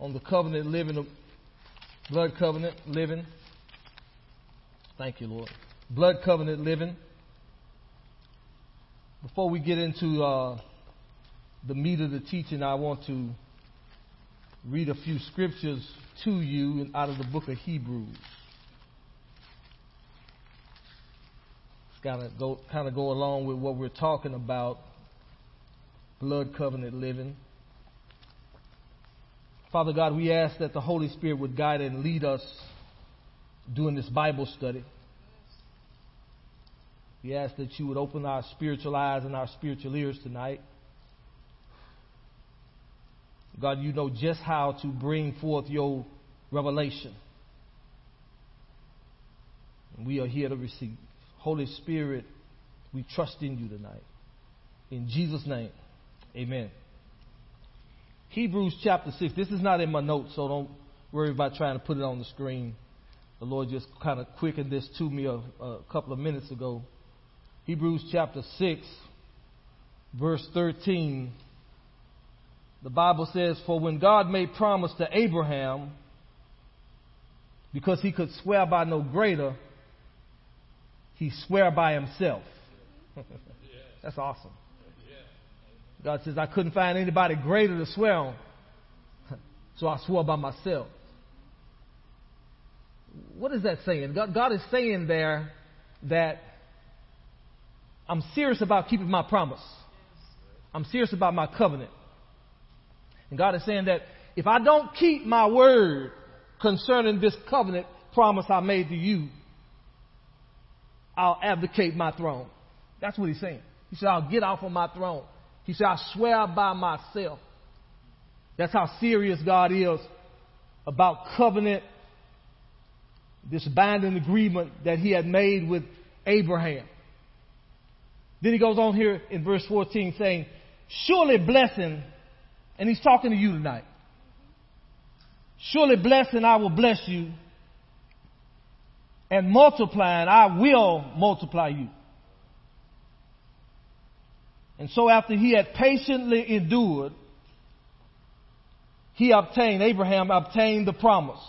on the covenant living, the blood covenant living. Thank you, Lord. Blood covenant living. Before we get into uh, the meat of the teaching, I want to read a few scriptures to you out of the book of Hebrews. It's got to go, kind of go along with what we're talking about blood covenant living. Father God, we ask that the Holy Spirit would guide and lead us during this Bible study. We ask that you would open our spiritual eyes and our spiritual ears tonight. God, you know just how to bring forth your revelation. And we are here to receive. Holy Spirit, we trust in you tonight. In Jesus' name, amen. Hebrews chapter 6. This is not in my notes, so don't worry about trying to put it on the screen. The Lord just kind of quickened this to me a, a couple of minutes ago. Hebrews chapter 6, verse 13. The Bible says, For when God made promise to Abraham, because he could swear by no greater, he swore by himself. That's awesome. God says, I couldn't find anybody greater to swear on. So I swore by myself. What is that saying? God, God is saying there that I'm serious about keeping my promise. I'm serious about my covenant. And God is saying that if I don't keep my word concerning this covenant promise I made to you, I'll abdicate my throne. That's what he's saying. He said, I'll get off of my throne. He said, I swear by myself. That's how serious God is about covenant, this binding agreement that he had made with Abraham. Then he goes on here in verse 14 saying, Surely blessing, and he's talking to you tonight. Surely blessing, I will bless you, and multiplying, I will multiply you. And so after he had patiently endured, he obtained, Abraham obtained the promise.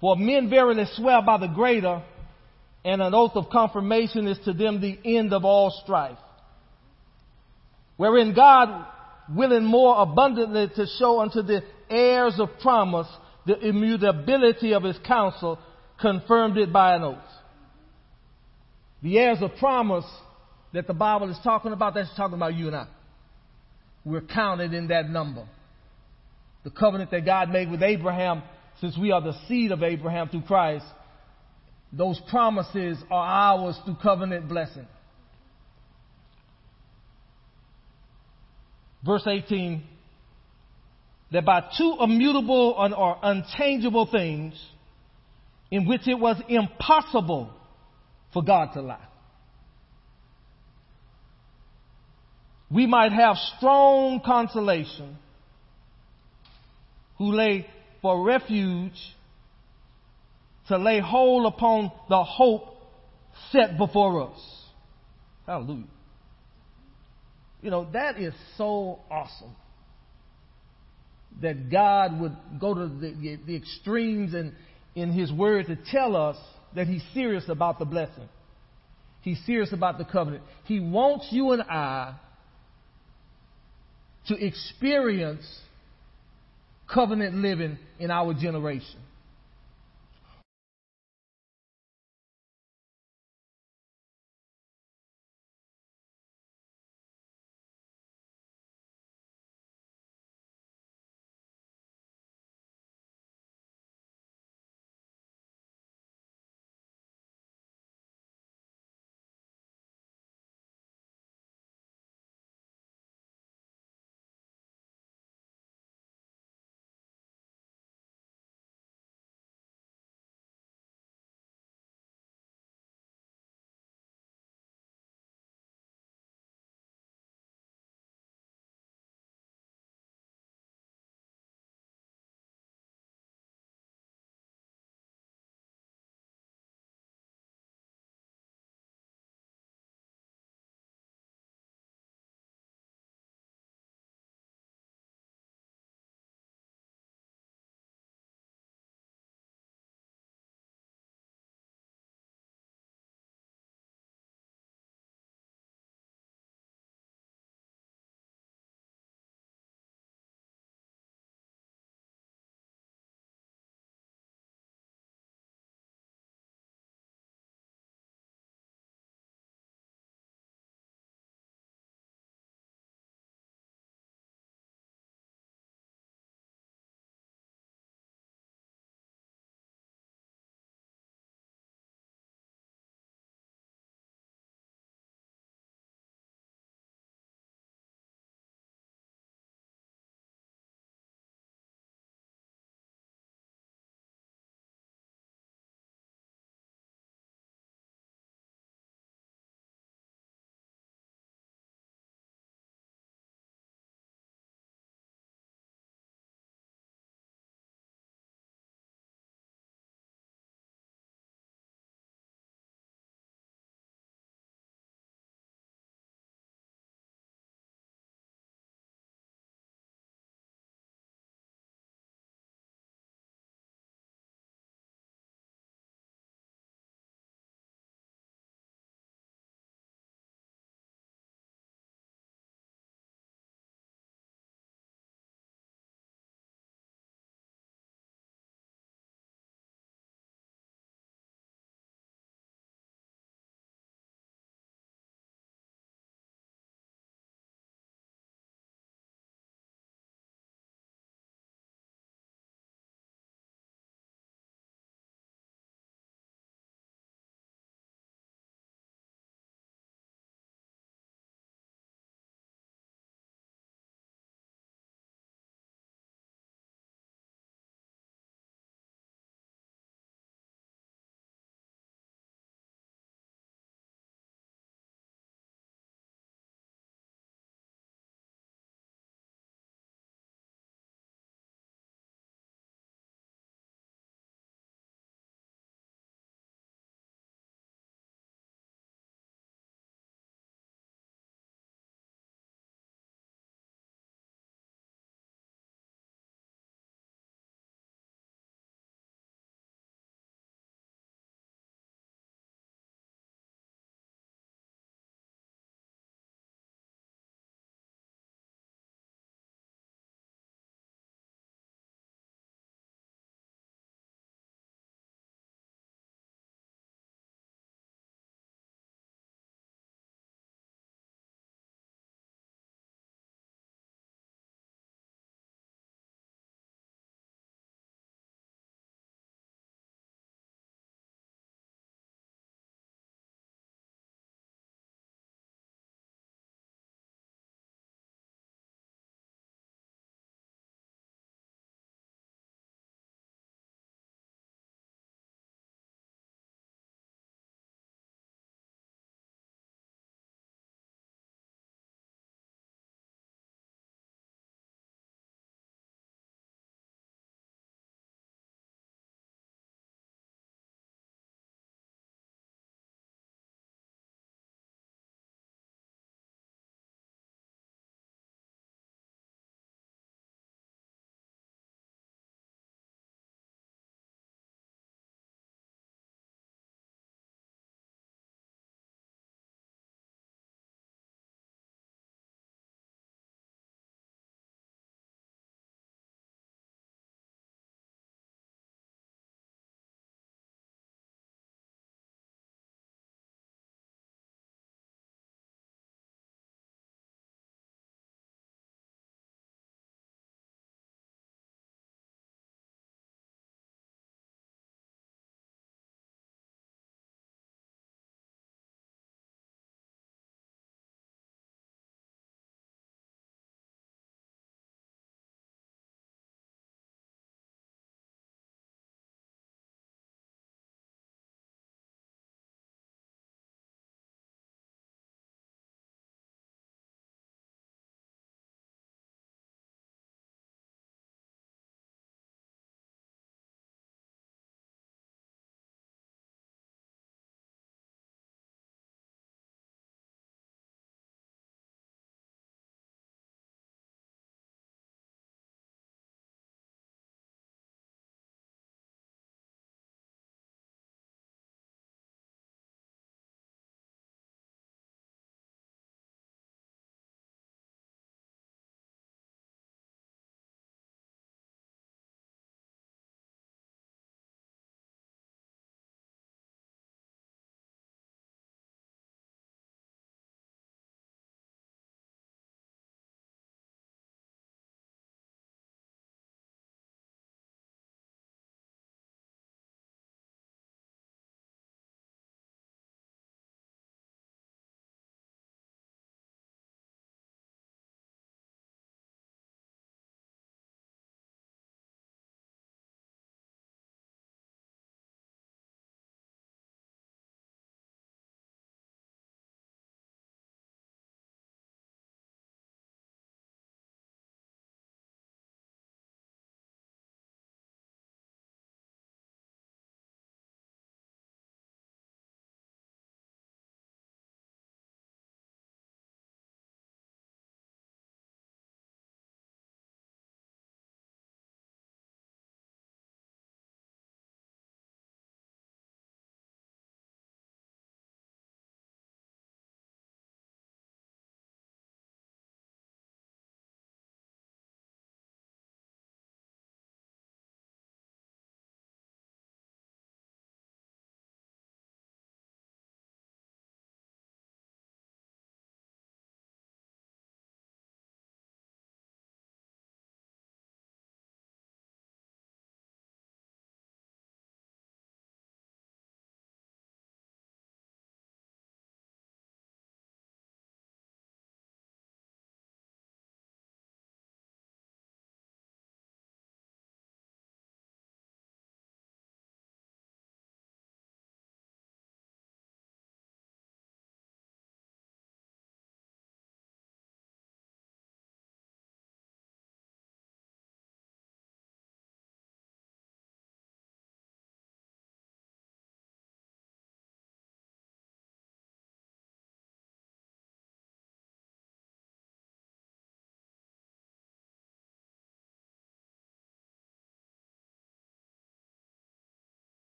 For men verily swear by the greater, and an oath of confirmation is to them the end of all strife. Wherein God, willing more abundantly to show unto the heirs of promise the immutability of his counsel, confirmed it by an oath. The heirs of promise that the Bible is talking about, that's talking about you and I. We're counted in that number. The covenant that God made with Abraham, since we are the seed of Abraham through Christ, those promises are ours through covenant blessing. Verse 18 that by two immutable or unchangeable things in which it was impossible for God to lie. We might have strong consolation who lay for refuge to lay hold upon the hope set before us. Hallelujah. You know, that is so awesome. That God would go to the, the extremes in, in His Word to tell us that He's serious about the blessing. He's serious about the covenant. He wants you and I to experience covenant living in our generation.